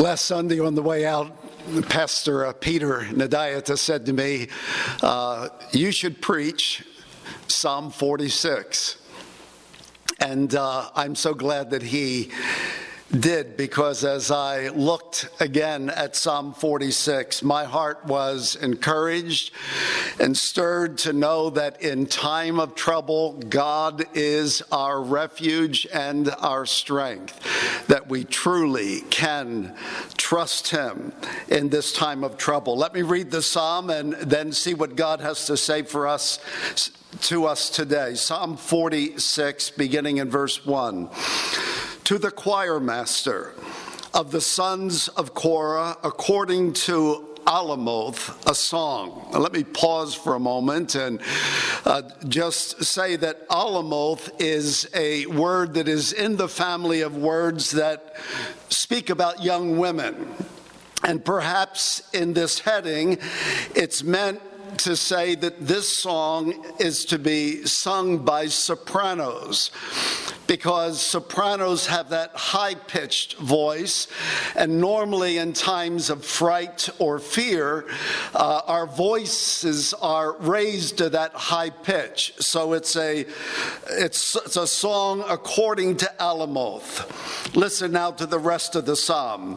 Last Sunday on the way out, Pastor uh, Peter Nadayata said to me, uh, You should preach Psalm 46. And uh, I'm so glad that he did because as I looked again at Psalm 46, my heart was encouraged and stirred to know that in time of trouble, God is our refuge and our strength, that we truly can trust Him in this time of trouble. Let me read the Psalm and then see what God has to say for us to us today. Psalm 46, beginning in verse 1 to the choir master of the sons of Korah according to Alamoth, a song. Let me pause for a moment and uh, just say that Alamoth is a word that is in the family of words that speak about young women. And perhaps in this heading, it's meant to say that this song is to be sung by sopranos because sopranos have that high pitched voice. And normally, in times of fright or fear, uh, our voices are raised to that high pitch. So it's a, it's, it's a song according to Alamoth. Listen now to the rest of the psalm.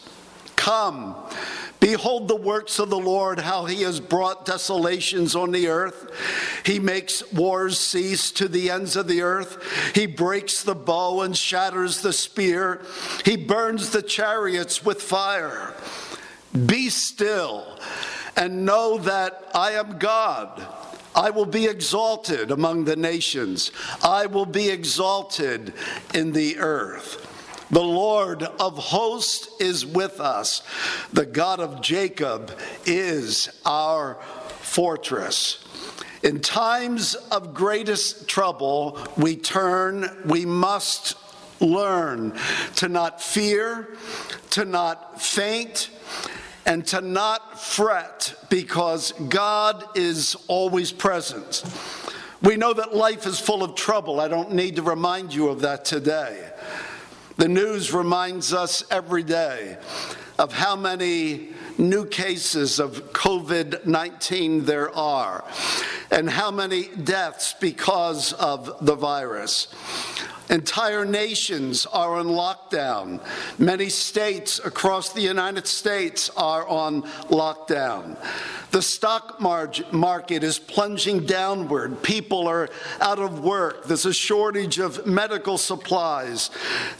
Come, behold the works of the Lord, how he has brought desolations on the earth. He makes wars cease to the ends of the earth. He breaks the bow and shatters the spear. He burns the chariots with fire. Be still and know that I am God. I will be exalted among the nations. I will be exalted in the earth. The Lord of hosts is with us. The God of Jacob is our fortress. In times of greatest trouble, we turn, we must learn to not fear, to not faint, and to not fret because God is always present. We know that life is full of trouble. I don't need to remind you of that today. The news reminds us every day of how many new cases of COVID 19 there are and how many deaths because of the virus. Entire nations are on lockdown. Many states across the United States are on lockdown. The stock market is plunging downward. People are out of work. There's a shortage of medical supplies.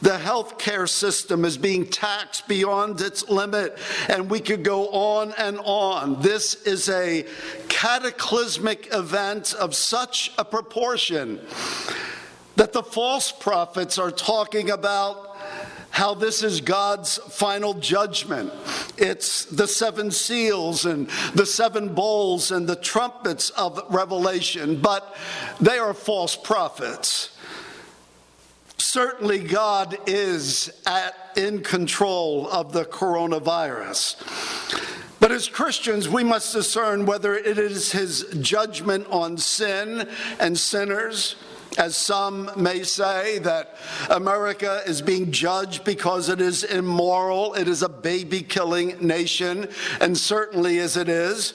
The healthcare system is being taxed beyond its limit, and we could go on and on. This is a cataclysmic event of such a proportion that the false prophets are talking about how this is God's final judgment. It's the seven seals and the seven bowls and the trumpets of Revelation, but they are false prophets. Certainly, God is at, in control of the coronavirus. But as Christians, we must discern whether it is his judgment on sin and sinners as some may say, that America is being judged because it is immoral, it is a baby killing nation, and certainly as it is.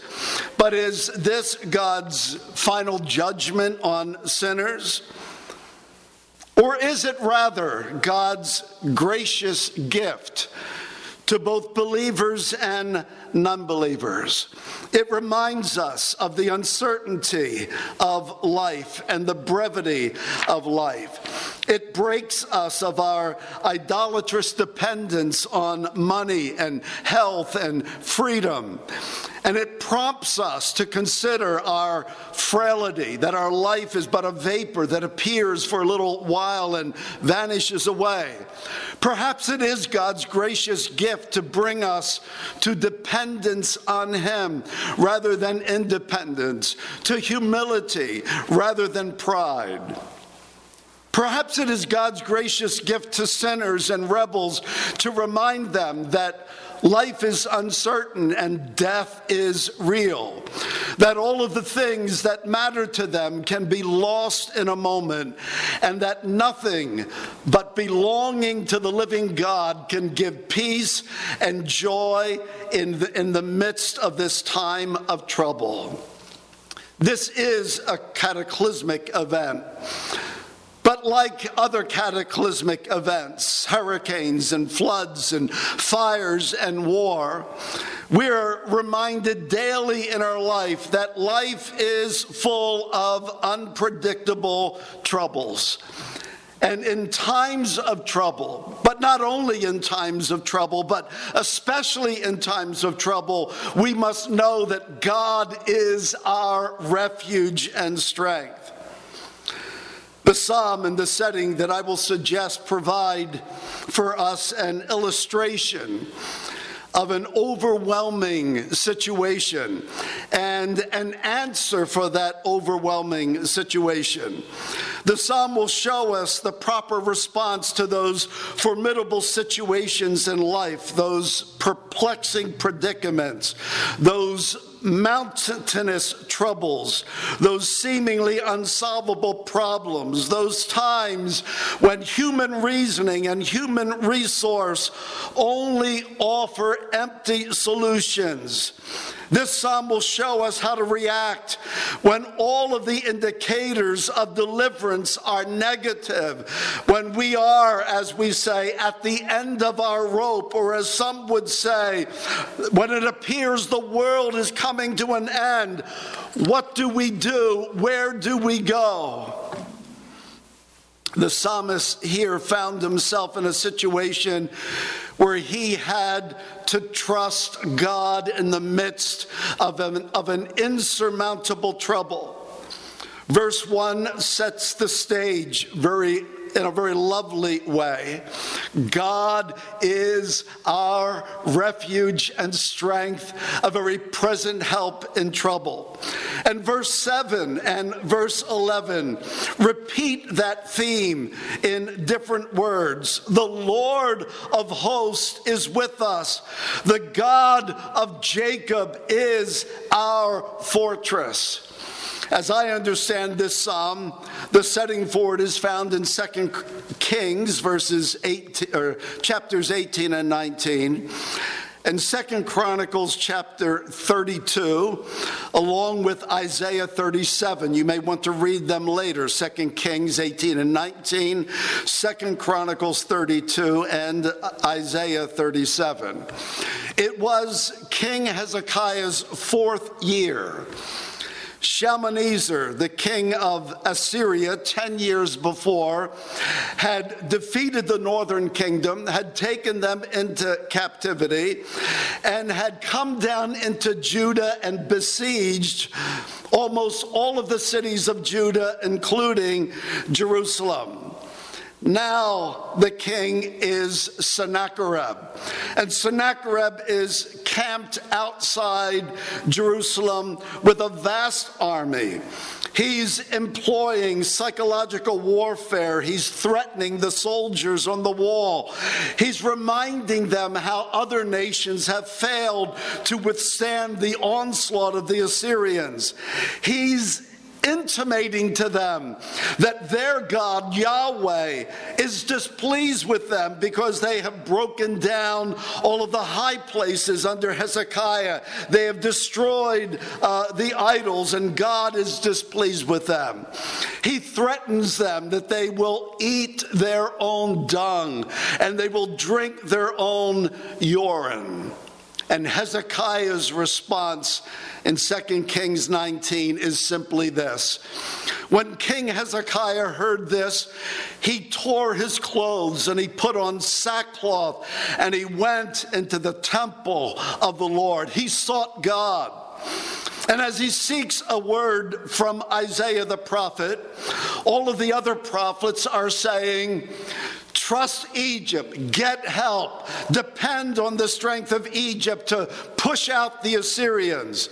But is this God's final judgment on sinners? Or is it rather God's gracious gift to both believers and non believers. It reminds us of the uncertainty of life and the brevity of life. It breaks us of our idolatrous dependence on money and health and freedom. And it prompts us to consider our frailty, that our life is but a vapor that appears for a little while and vanishes away. Perhaps it is God's gracious gift to bring us to dependence on Him rather than independence, to humility rather than pride. Perhaps it is God's gracious gift to sinners and rebels to remind them that life is uncertain and death is real. That all of the things that matter to them can be lost in a moment, and that nothing but belonging to the living God can give peace and joy in the, in the midst of this time of trouble. This is a cataclysmic event. But like other cataclysmic events, hurricanes and floods and fires and war, we're reminded daily in our life that life is full of unpredictable troubles. And in times of trouble, but not only in times of trouble, but especially in times of trouble, we must know that God is our refuge and strength. The psalm and the setting that I will suggest provide for us an illustration of an overwhelming situation and an answer for that overwhelming situation. The psalm will show us the proper response to those formidable situations in life, those perplexing predicaments, those mountainous troubles, those seemingly unsolvable problems, those times when human reasoning and human resource only offer empty solutions. This psalm will show us how to react when all of the indicators of deliverance are negative, when we are, as we say, at the end of our rope, or as some would say, when it appears the world is coming to an end. What do we do? Where do we go? The psalmist here found himself in a situation where he had to trust God in the midst of an, of an insurmountable trouble. Verse 1 sets the stage very in a very lovely way. God is our refuge and strength, a very present help in trouble. And verse 7 and verse 11 repeat that theme in different words. The Lord of hosts is with us, the God of Jacob is our fortress. As I understand this psalm, the setting for it is found in 2 Kings verses 18 or chapters 18 and 19 and Second Chronicles chapter 32 along with Isaiah 37. You may want to read them later. Second Kings 18 and 19, Second Chronicles 32 and Isaiah 37. It was King Hezekiah's fourth year Shalmaneser, the king of Assyria, 10 years before, had defeated the northern kingdom, had taken them into captivity, and had come down into Judah and besieged almost all of the cities of Judah, including Jerusalem. Now the king is Sennacherib. And Sennacherib is camped outside Jerusalem with a vast army. He's employing psychological warfare. He's threatening the soldiers on the wall. He's reminding them how other nations have failed to withstand the onslaught of the Assyrians. He's intimating to them that their God, Yahweh, is displeased with them because they have broken down all of the high places under Hezekiah. They have destroyed uh, the idols, and God is displeased with them. He threatens them that they will eat their own dung and they will drink their own urine. And Hezekiah's response in 2 Kings 19 is simply this When King Hezekiah heard this, he tore his clothes and he put on sackcloth and he went into the temple of the Lord. He sought God. And as he seeks a word from Isaiah the prophet, all of the other prophets are saying, Trust Egypt, get help, depend on the strength of Egypt to push out the Assyrians.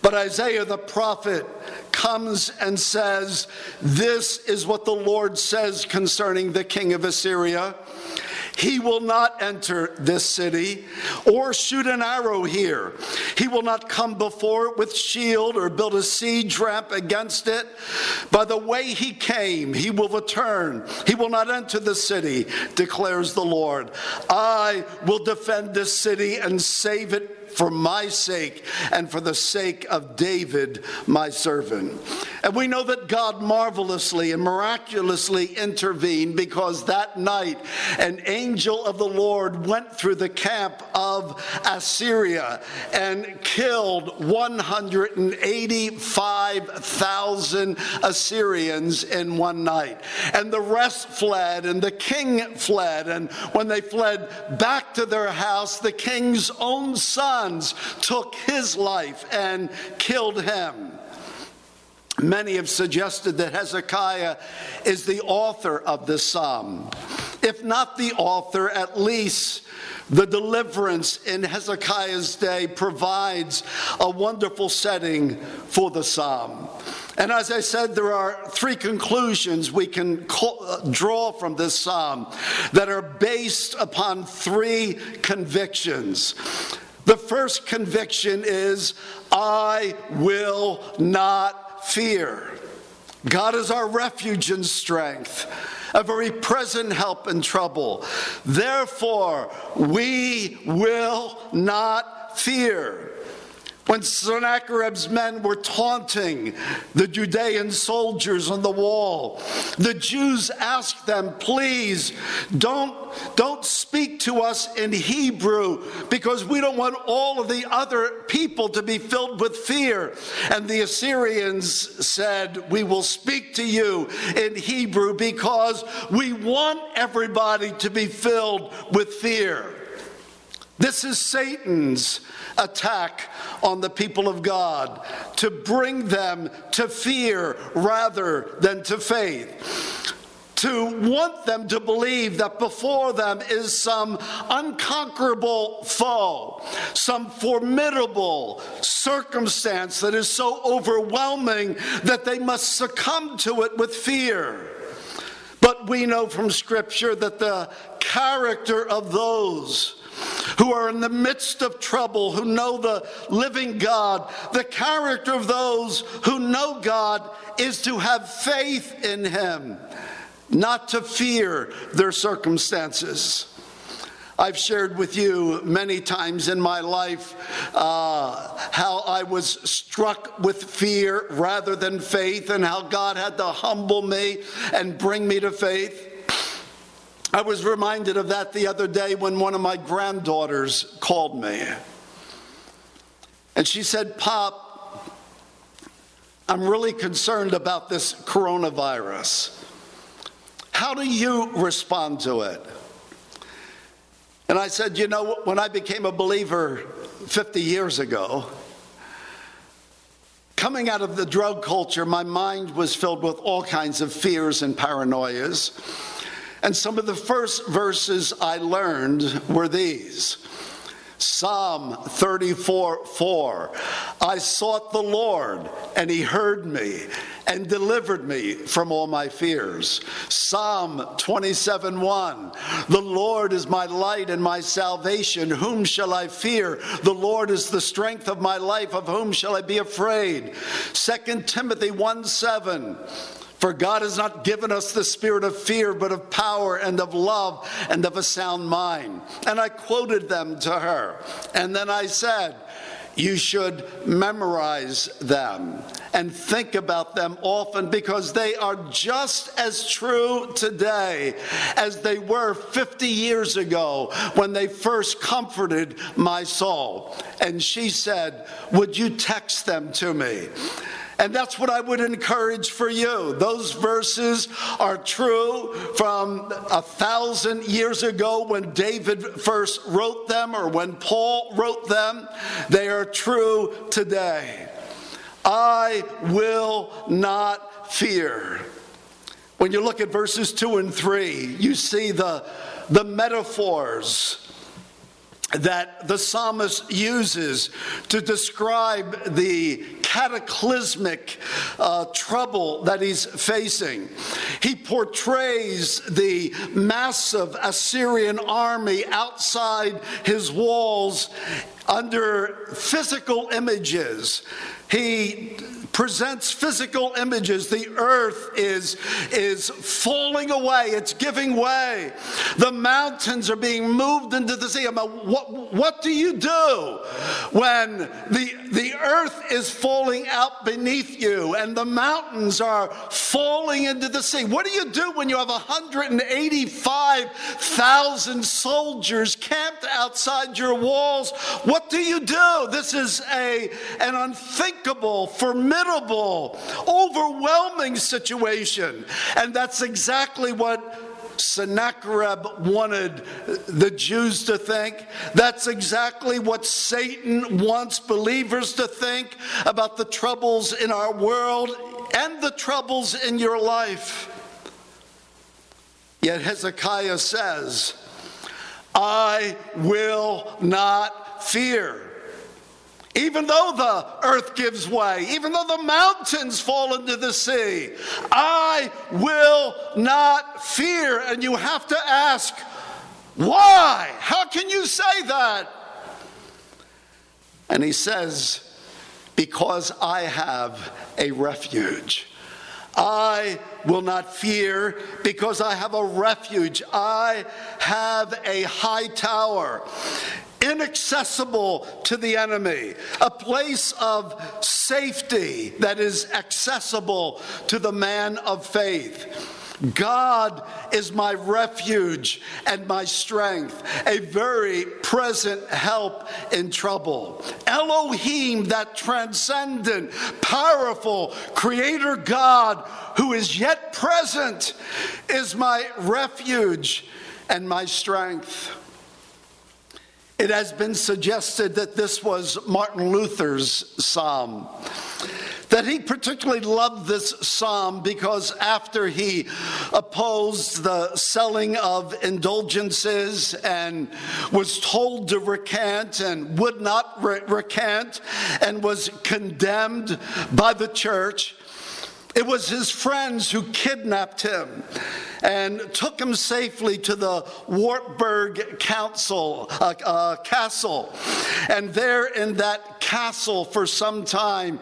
But Isaiah the prophet comes and says, This is what the Lord says concerning the king of Assyria. He will not enter this city or shoot an arrow here. He will not come before it with shield or build a siege ramp against it. By the way he came, he will return. He will not enter the city, declares the Lord. I will defend this city and save it for my sake and for the sake of David, my servant. And we know that God marvelously and miraculously intervened because that night an angel of the Lord went through the camp of Assyria and killed 185,000 Assyrians in one night. And the rest fled, and the king fled. And when they fled back to their house, the king's own son sons took his life and killed him. Many have suggested that Hezekiah is the author of this psalm. If not the author, at least the deliverance in Hezekiah's day provides a wonderful setting for the psalm. And as I said, there are three conclusions we can uh, draw from this psalm that are based upon three convictions. The first conviction is, I will not fear. God is our refuge and strength, a very present help in trouble. Therefore, we will not fear. When Sennacherib's men were taunting the Judean soldiers on the wall, the Jews asked them, please don't, don't speak to us in Hebrew because we don't want all of the other people to be filled with fear. And the Assyrians said, we will speak to you in Hebrew because we want everybody to be filled with fear. This is Satan's attack on the people of God to bring them to fear rather than to faith. To want them to believe that before them is some unconquerable foe, some formidable circumstance that is so overwhelming that they must succumb to it with fear. But we know from Scripture that the character of those who are in the midst of trouble, who know the living God. The character of those who know God is to have faith in Him, not to fear their circumstances. I've shared with you many times in my life uh, how I was struck with fear rather than faith, and how God had to humble me and bring me to faith. I was reminded of that the other day when one of my granddaughters called me. And she said, Pop, I'm really concerned about this coronavirus. How do you respond to it? And I said, You know, when I became a believer 50 years ago, coming out of the drug culture, my mind was filled with all kinds of fears and paranoias. And some of the first verses I learned were these. Psalm 34 4. I sought the Lord, and he heard me and delivered me from all my fears. Psalm 27 1. The Lord is my light and my salvation. Whom shall I fear? The Lord is the strength of my life. Of whom shall I be afraid? 2 Timothy 1 7. For God has not given us the spirit of fear, but of power and of love and of a sound mind. And I quoted them to her. And then I said, you should memorize them and think about them often because they are just as true today as they were 50 years ago when they first comforted my soul. And she said, Would you text them to me? And that's what I would encourage for you. Those verses are true from a thousand years ago when David first wrote them or when Paul wrote them. They are true today. I will not fear. When you look at verses 2 and 3, you see the, the metaphors that the psalmist uses to describe the cataclysmic uh, trouble that he's facing. He portrays the massive Assyrian army outside his walls under physical images. He presents physical images. The earth is, is falling away, it's giving way. The mountains are being moved into the sea. What, what do you do when the, the earth is falling out beneath you and the mountains are falling into the sea? What do you do when you have 185,000 soldiers camped outside your walls? What do you do? This is a, an unthinkable, formidable formidable, overwhelming situation. And that's exactly what Sennacherib wanted the Jews to think. That's exactly what Satan wants believers to think about the troubles in our world and the troubles in your life. Yet Hezekiah says, I will not fear. Even though the earth gives way, even though the mountains fall into the sea, I will not fear. And you have to ask, why? How can you say that? And he says, because I have a refuge. I will not fear because I have a refuge. I have a high tower inaccessible to the enemy, a place of safety that is accessible to the man of faith. God is my refuge and my strength, a very present help in trouble. Elohim, that transcendent, powerful creator God who is yet present, is my refuge and my strength. It has been suggested that this was Martin Luther's psalm. That he particularly loved this psalm because after he opposed the selling of indulgences and was told to recant and would not re- recant and was condemned by the church, it was his friends who kidnapped him and took him safely to the Wartburg Council, uh, uh, Castle. And there in that castle for some time,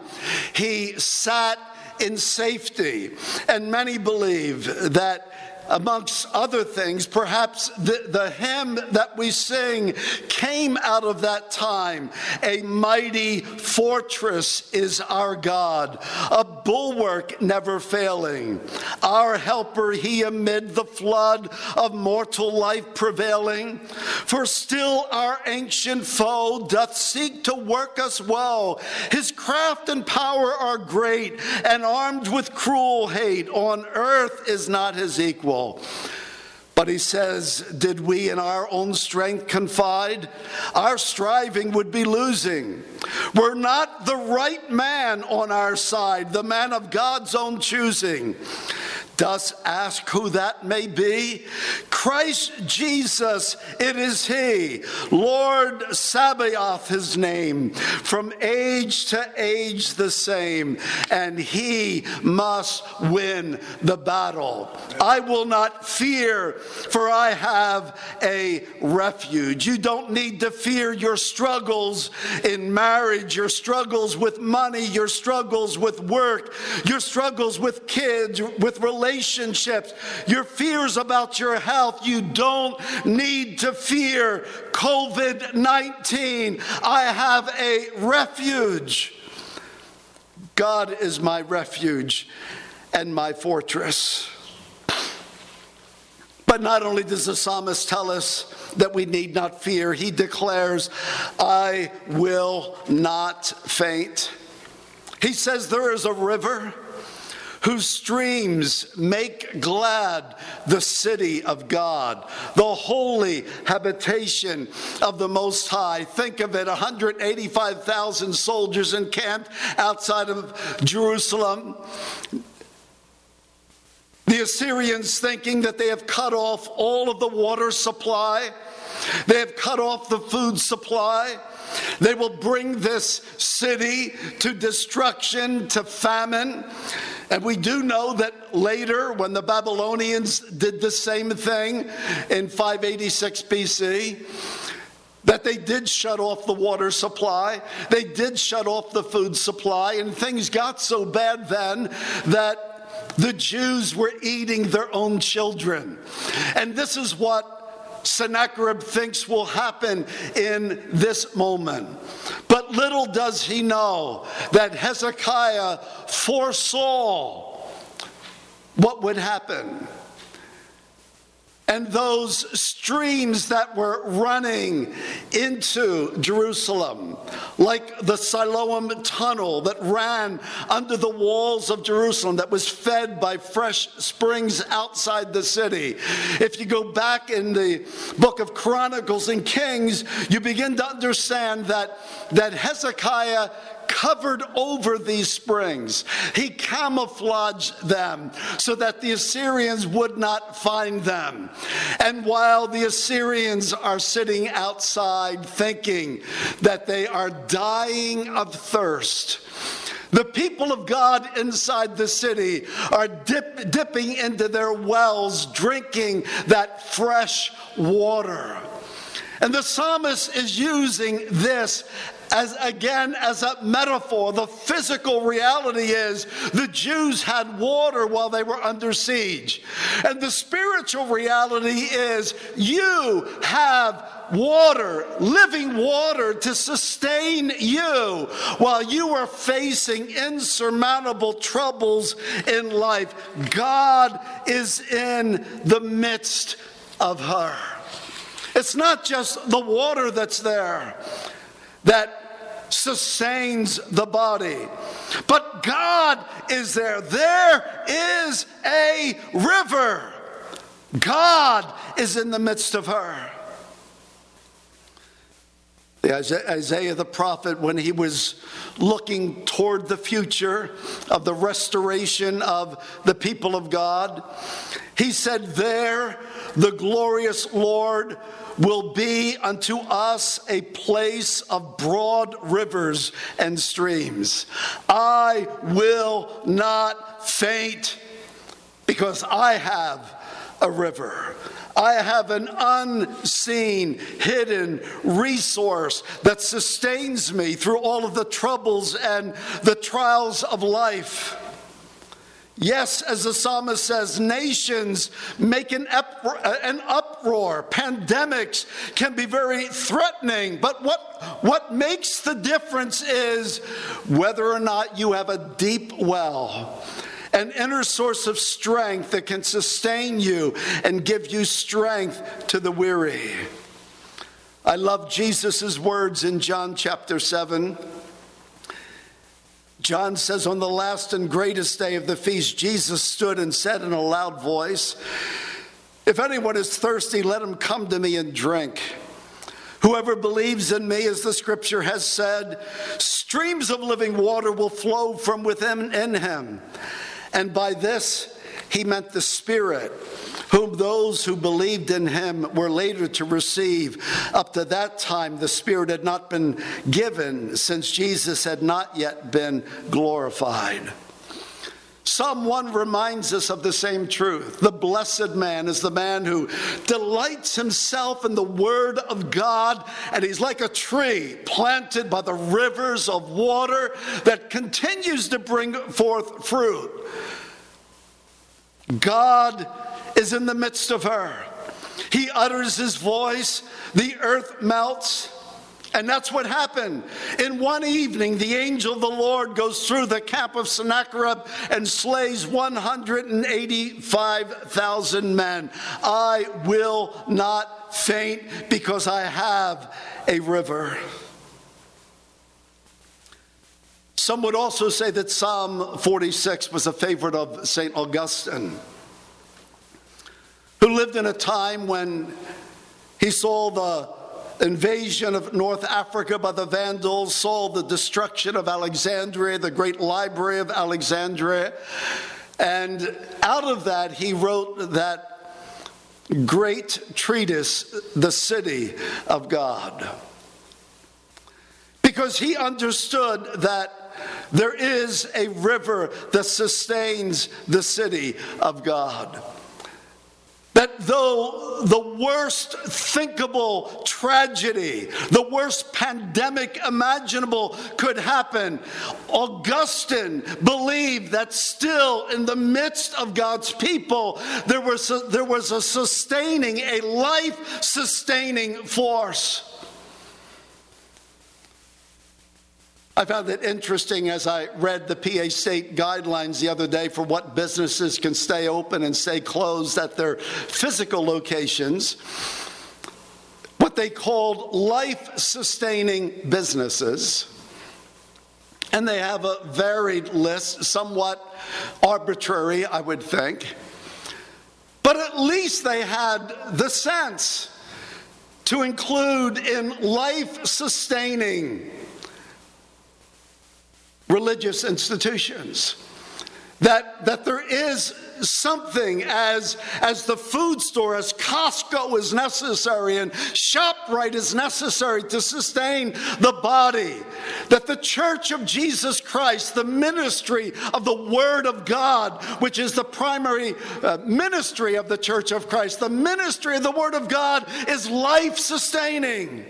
he sat in safety. And many believe that amongst other things, perhaps the, the hymn that we sing came out of that time. A mighty fortress is our God, a bulwark never failing. Our helper, he amid the flood of mortal life prevailing. For still our ancient foe doth seek to work us woe. His craft and power are great, and armed with cruel hate. On earth is not his equal. But he says, Did we in our own strength confide? Our striving would be losing. We're not the right man on our side, the man of God's own choosing. Dost ask who that may be? Christ Jesus, it is He. Lord Sabaoth, His name. From age to age the same. And He must win the battle. I will not fear, for I have a refuge. You don't need to fear your struggles in marriage, your struggles with money, your struggles with work, your struggles with kids, with relationships relationships, your fears about your health. You don't need to fear COVID 19. I have a refuge. God is my refuge and my fortress. But not only does the psalmist tell us that we need not fear, he declares, I will not faint. He says, There is a river whose streams make glad the city of God, the holy habitation of the Most High. Think of it 185,000 soldiers encamped outside of Jerusalem. The Assyrians thinking that they have cut off all of the water supply, they have cut off the food supply. They will bring this city to destruction, to famine. And we do know that later, when the Babylonians did the same thing in 586 BC, that they did shut off the water supply, they did shut off the food supply, and things got so bad then that the Jews were eating their own children. And this is what Sennacherib thinks will happen in this moment. But little does he know that Hezekiah foresaw what would happen and those streams that were running into Jerusalem, like the Siloam tunnel that ran under the walls of Jerusalem, that was fed by fresh springs outside the city. If you go back in the book of Chronicles and Kings, you begin to understand that, that Hezekiah covered over these springs. He camouflaged them so that the Assyrians would not find them. And while the Assyrians are sitting outside thinking that they are dying of thirst, the people of God inside the city are dip, dipping into their wells, drinking that fresh water. And the psalmist is using this as again as a metaphor. The physical reality is the Jews had water while they were under siege. And the spiritual reality is you have water, living water to sustain you while you are facing insurmountable troubles in life. God is in the midst of her. It's not just the water that's there that sustains the body. But God is there. There is a river. God is in the midst of her. Isaiah the prophet, when he was looking toward the future of the restoration of the people of God, he said, There the glorious Lord will be unto us a place of broad rivers and streams. I will not faint because I have a river. I have an unseen, hidden resource that sustains me through all of the troubles and the trials of life. Yes, as the psalmist says, nations make an, uproar, uh, an uproar. Pandemics can be very threatening. But what, what makes the difference is whether or not you have a deep well, an inner source of strength that can sustain you and give you strength to the weary. I love Jesus' words in John chapter 7. John says, On the last and greatest day of the feast, Jesus stood and said in a loud voice, If anyone is thirsty, let him come to me and drink. Whoever believes in me, as the scripture has said, streams of living water will flow from within in him. And by this, he meant the Spirit whom those who believed in him were later to receive. Up to that time, the Spirit had not been given since Jesus had not yet been glorified. Psalm 1 reminds us of the same truth. The blessed man is the man who delights himself in the word of God, and he's like a tree planted by the rivers of water that continues to bring forth fruit. God is in the midst of her. He utters his voice, the earth melts. And that's what happened. In one evening, the angel of the Lord goes through the camp of Sennacherib and slays 185,000 men. I will not faint because I have a river. Some would also say that Psalm 46 was a favorite of St. Augustine, who lived in a time when he saw the invasion of North Africa by the Vandals, saw the destruction of Alexandria, the great library of Alexandria. And out of that, he wrote that great treatise, The City of God. Because he understood that there is a river that sustains the city of God. That though the worst thinkable tragedy, the worst pandemic imaginable could happen, Augustine believed that still in the midst of God's people, there was a, there was a sustaining, a life sustaining force. I found it interesting as I read the PA state guidelines the other day for what businesses can stay open and stay closed at their physical locations. What they called life sustaining businesses. And they have a varied list, somewhat arbitrary, I would think. But at least they had the sense to include in life sustaining religious institutions. That, that there is something as, as the food store, as Costco is necessary and ShopRite is necessary to sustain the body. That the church of Jesus Christ, the ministry of the Word of God, which is the primary uh, ministry of the church of Christ, the ministry of the Word of God is life sustaining.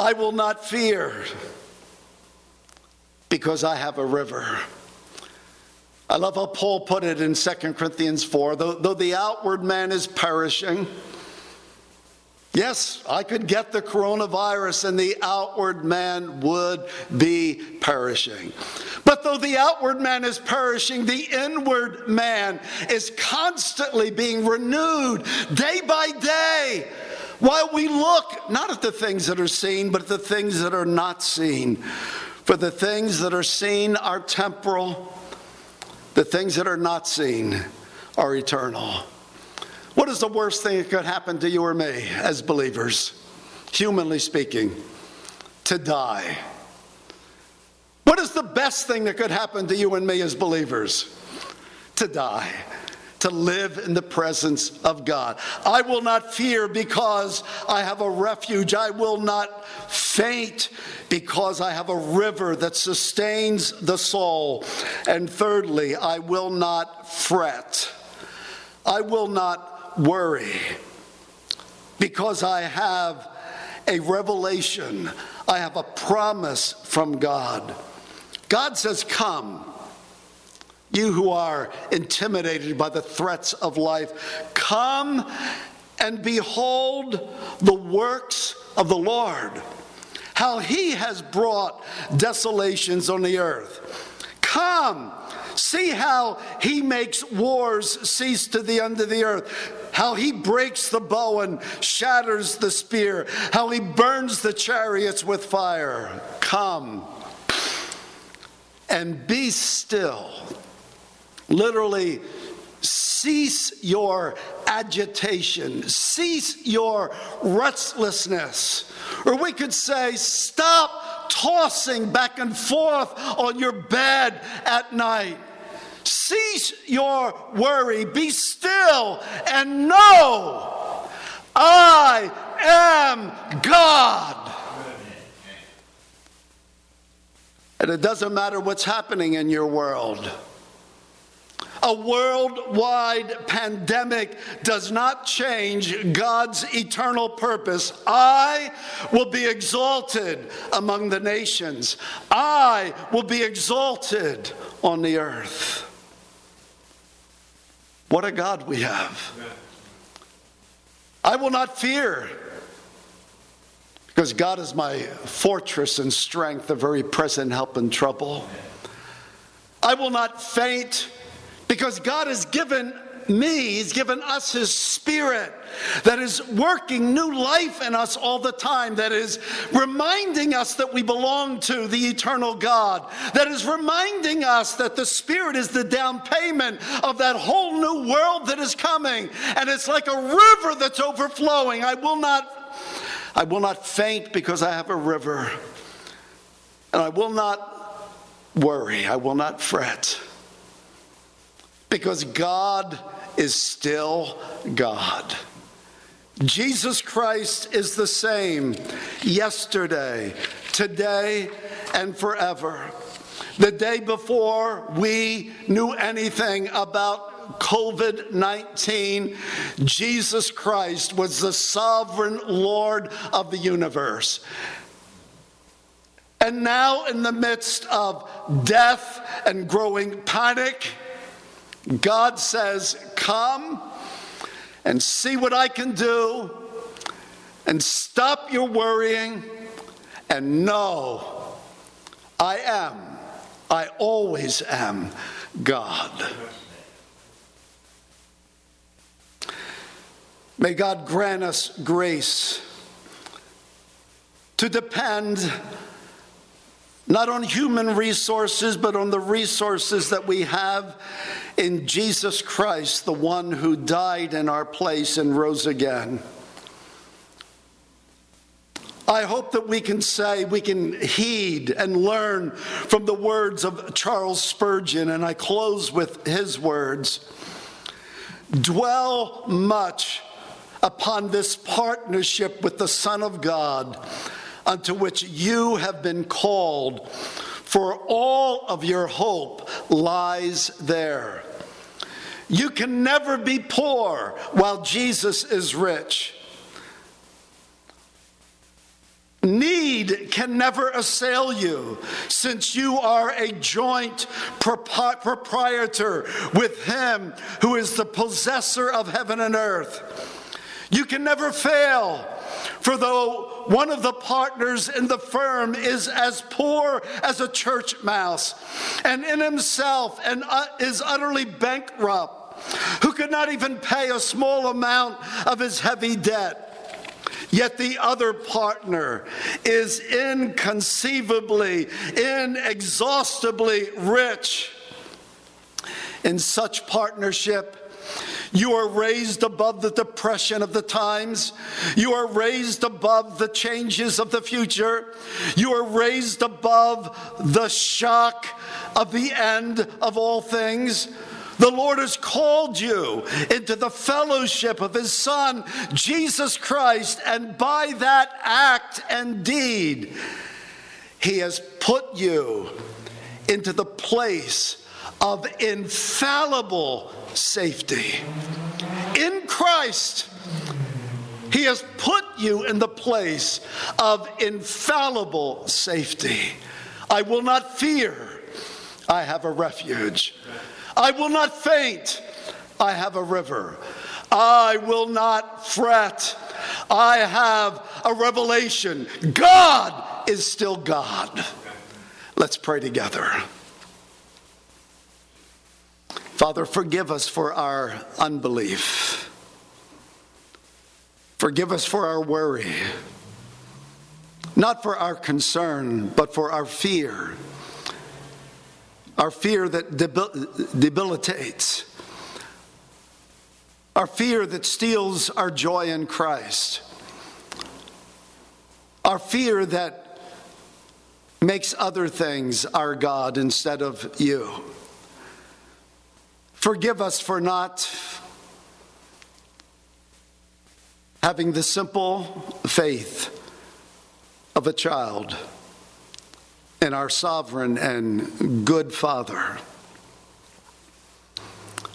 I will not fear because I have a river. I love how Paul put it in 2 Corinthians 4 though, though the outward man is perishing, yes, I could get the coronavirus and the outward man would be perishing. But though the outward man is perishing, the inward man is constantly being renewed day by day while we look not at the things that are seen, but at the things that are not seen. For the things that are seen are temporal, the things that are not seen are eternal. What is the worst thing that could happen to you or me as believers, humanly speaking? To die. What is the best thing that could happen to you and me as believers? To die to live in the presence of God. I will not fear because I have a refuge. I will not faint because I have a river that sustains the soul. And thirdly, I will not fret. I will not worry because I have a revelation. I have a promise from God. God says, Come. You who are intimidated by the threats of life, come and behold the works of the Lord, how he has brought desolations on the earth. Come, see how he makes wars cease to the end of the earth how he breaks the bow and shatters the spear, how he burns the chariots with fire. Come and be still Literally, cease your agitation, cease your restlessness. Or we could say, stop tossing back and forth on your bed at night. Cease your worry, be still, and know I am God. And it doesn't matter what's happening in your world. A worldwide pandemic does not change God's eternal purpose. I will be exalted among the nations, I will be exalted on the earth. What a God we have. I will not fear because God is my fortress and strength, a very present help in trouble. I will not faint because God has given me, He's given us His Spirit that is working new life in us all the time, that is reminding us that we belong to the eternal God, that is reminding us that the Spirit is the down payment of that whole new world that is coming. And it's like a river that's overflowing. I will not. I will not faint because I have a river. And I will not worry. I will not fret because God is still God. Jesus Christ is the same yesterday, today, and forever. The day before we knew anything about COVID 19, Jesus Christ was the sovereign Lord of the universe. And now, in the midst of death and growing panic, God says, Come and see what I can do, and stop your worrying, and know I am, I always am God. May God grant us grace to depend not on human resources, but on the resources that we have in Jesus Christ, the one who died in our place and rose again. I hope that we can say, we can heed and learn from the words of Charles Spurgeon, and I close with his words Dwell much upon this partnership with the Son of God unto which you have been called, for all of your hope lies there. You can never be poor while Jesus is rich. Need can never assail you since you are a joint proprietor with Him who is the possessor of heaven and earth. You can never fail for though one of the partners in the firm is as poor as a church mouse, and in himself and uh, is utterly bankrupt, who could not even pay a small amount of his heavy debt. Yet the other partner is inconceivably, inexhaustibly rich. In such partnership, you are raised above the depression of the times. You are raised above the changes of the future. You are raised above the shock of the end of all things. The Lord has called you into the fellowship of His Son, Jesus Christ, and by that act and deed, He has put you into the place of infallible safety. In Christ, He has put you in the place of infallible safety. I will not fear, I have a refuge. I will not faint, I have a river. I will not fret, I have a revelation. God is still God. Let's pray together. Father, forgive us for our unbelief. Forgive us for our worry. Not for our concern, but for our fear. Our fear that debil- debilitates. Our fear that steals our joy in Christ. Our fear that makes other things our God instead of you. Forgive us for not having the simple faith of a child in our sovereign and good Father.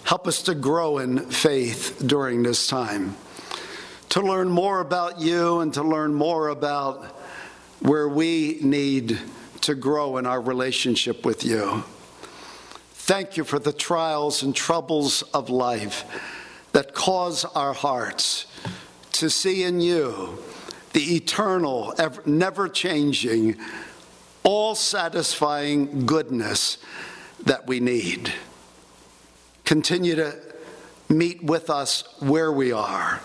Help us to grow in faith during this time, to learn more about you and to learn more about where we need to grow in our relationship with you. Thank you for the trials and troubles of life that cause our hearts to see in you the eternal, never changing, all satisfying goodness that we need. Continue to meet with us where we are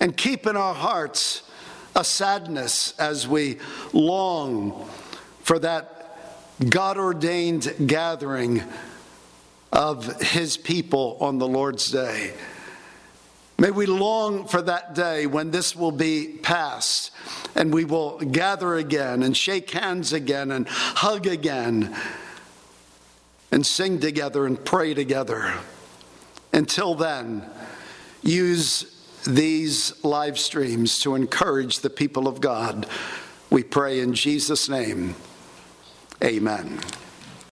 and keep in our hearts a sadness as we long for that God ordained gathering of His people on the Lord's day. May we long for that day when this will be past and we will gather again and shake hands again and hug again and sing together and pray together. Until then, use these live streams to encourage the people of God. We pray in Jesus' name. Amen.